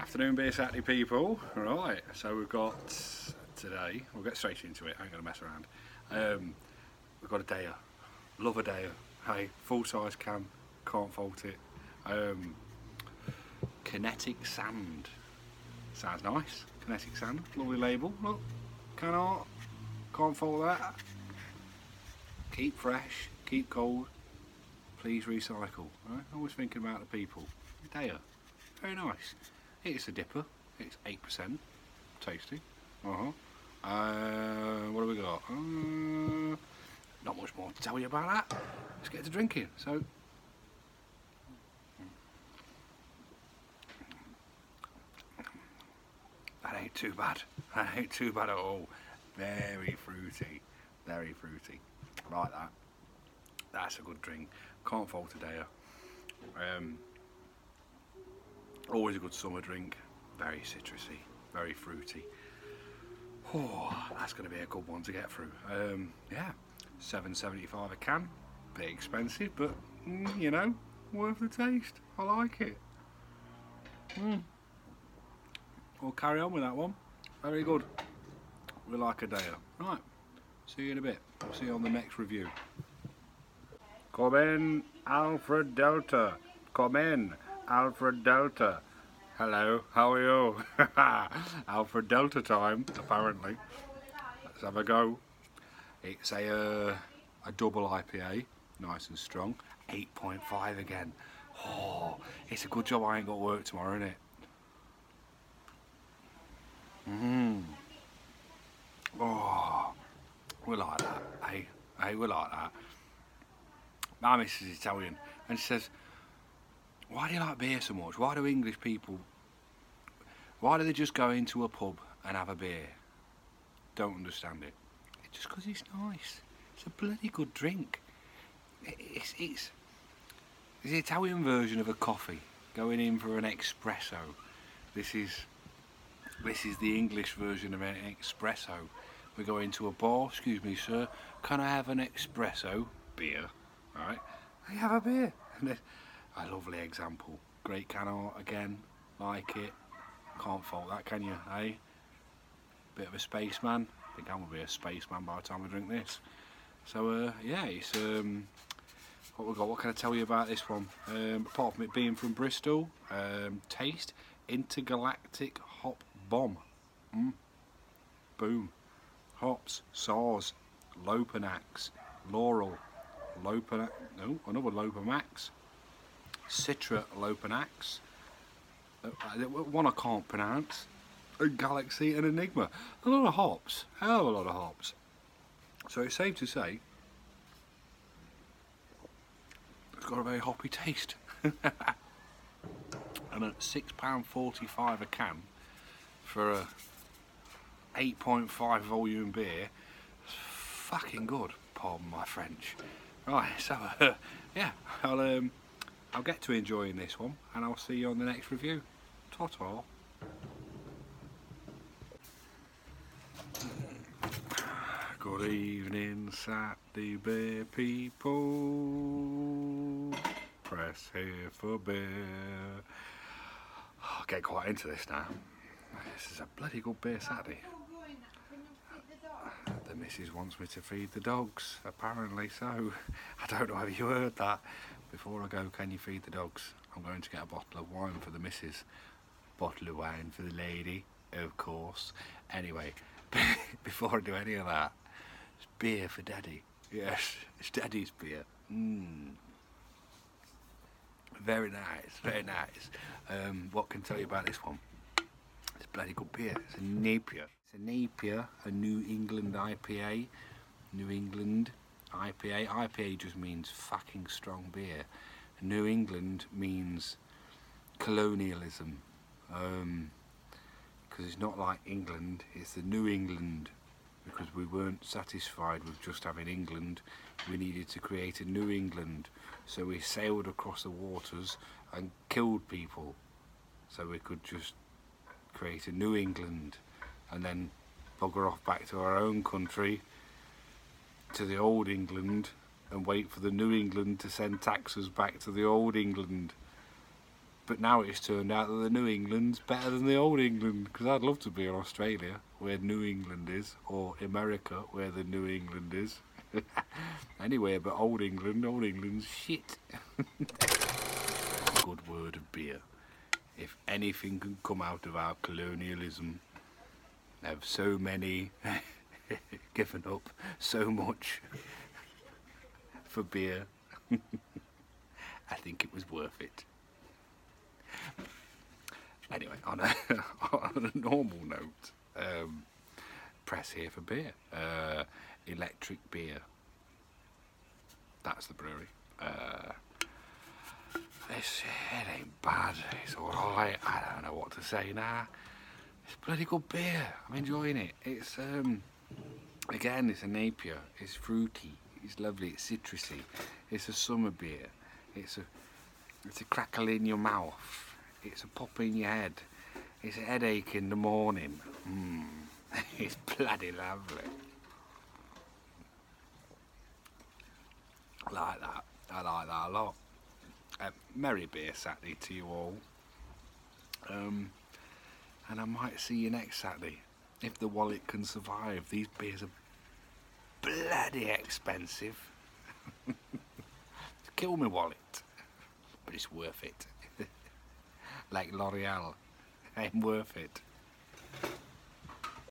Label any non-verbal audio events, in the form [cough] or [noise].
Afternoon Beer Saturday people. Right, so we've got today, we'll get straight into it, I ain't gonna mess around. Um, we've got a DEYA, love a DEYA. Hey, full size can, can't fault it. Um, kinetic Sand, sounds nice. Kinetic Sand, lovely label. Look, can art, can't fault that. Keep fresh, keep cold, please recycle. Right? Always thinking about the people. DEYA, very nice. It's a DIPA. It's eight percent. Tasty. Uh-huh. Uh What do we got? Uh, not much more to tell you about that. Let's get to drinking. So. That ain't too bad. That ain't too bad at all. Very fruity. Very fruity. Like that. That's a good drink. Can't fault a day. Um, Always a good summer drink. Very citrusy, very fruity. Oh, that's going to be a good one to get through. Um, yeah, 7.75 a can. Bit expensive, but mm, you know, worth the taste. I like it. Mm. We'll carry on with that one. Very good. We like a day. Right. See you in a bit. See you on the next review. Come in, Alfred Delta. Come in. Alfred Delta. Hello, how are you? [laughs] Alfred Delta time, apparently. Let's have a go. It's a, uh, a double IPA, nice and strong. 8.5 again. Oh, it's a good job I ain't got work tomorrow, isn't it? Mmm. Oh, we like that. Hey, hey, we like that. My missus is Italian, and she says, why do you like beer so much? Why do English people, why do they just go into a pub and have a beer? Don't understand it. It's just because it's nice. It's a bloody good drink. It's, it's, it's the Italian version of a coffee. Going in for an espresso. This is, this is the English version of an espresso. We go into a bar, excuse me sir, can I have an espresso? Beer, all right? I have a beer [laughs] a lovely example. Great can art again, like it. Can't fault that, can you, eh? Bit of a spaceman. I think I'm gonna be a spaceman by the time I drink this. So uh, yeah, it's um, what we got. What can I tell you about this one? Um, apart from it being from Bristol, um, taste intergalactic hop bomb. Mm. Boom. Hops, saws, Lopanax, Laurel, Lopanax. No, another Lopamax. Citra Lopanax, uh, one I can't pronounce, a Galaxy and Enigma. A lot of hops, hell of a lot of hops. So it's safe to say it's got a very hoppy taste. [laughs] and at £6.45 a can for a 8.5 volume beer, it's fucking good, pardon my French. Right, so uh, [laughs] yeah, I'll um, I'll get to enjoying this one and I'll see you on the next review. Ta-ta. Good evening Saturday beer people. Press here for beer. I'll get quite into this now. This is a bloody good beer Saturday. The missus wants me to feed the dogs, apparently so. [laughs] I don't know if you heard that, before I go, can you feed the dogs? I'm going to get a bottle of wine for the missus. Bottle of wine for the lady, of course. Anyway, [laughs] before I do any of that, it's beer for daddy. Yes, it's daddy's beer. Mmm. Very nice, very nice. Um, what can tell you about this one? It's bloody good beer. It's a NEIPA. It's a NEIPA, a New England IPA. New England IPA. IPA just means fucking strong beer. New England means colonialism. Um, because it's not like England, it's the New England. Because we weren't satisfied with just having England, we needed to create a New England. So we sailed across the waters and killed people. So we could just create a New England and then bugger off back to our own country to the old England and wait for the New England to send taxes back to the old England. but now it's turned out that the New England's better than the Old England because I'd love to be in Australia where New England is or America where the New England is. [laughs] anywhere but Old England, Old England's shit. [laughs] Good word of beer. If anything can come out of our colonialism, have so many [laughs] given up so much for beer. [laughs] I think it was worth it. Anyway, on a, [laughs] on a normal note, um, press here for beer. Uh, electric beer. That's the brewery. Uh, it's, it ain't bad. It's alright. I don't know what to say now. It's bloody good beer. I'm enjoying it. It's um, again, it's a NEIPA. It's fruity. It's lovely. It's citrusy. It's a summer beer. It's a it's a crackle in your mouth. It's a pop in your head. It's a headache in the morning. Mm. [laughs] it's bloody lovely. I like that. I like that a lot. Uh, merry beer Saturday to you all. Um, and I might see you next Saturday if the wallet can survive. These beers are bloody expensive. [laughs] Kill me wallet, but it's worth it. [laughs] like L'Oreal, [laughs] ain't worth it.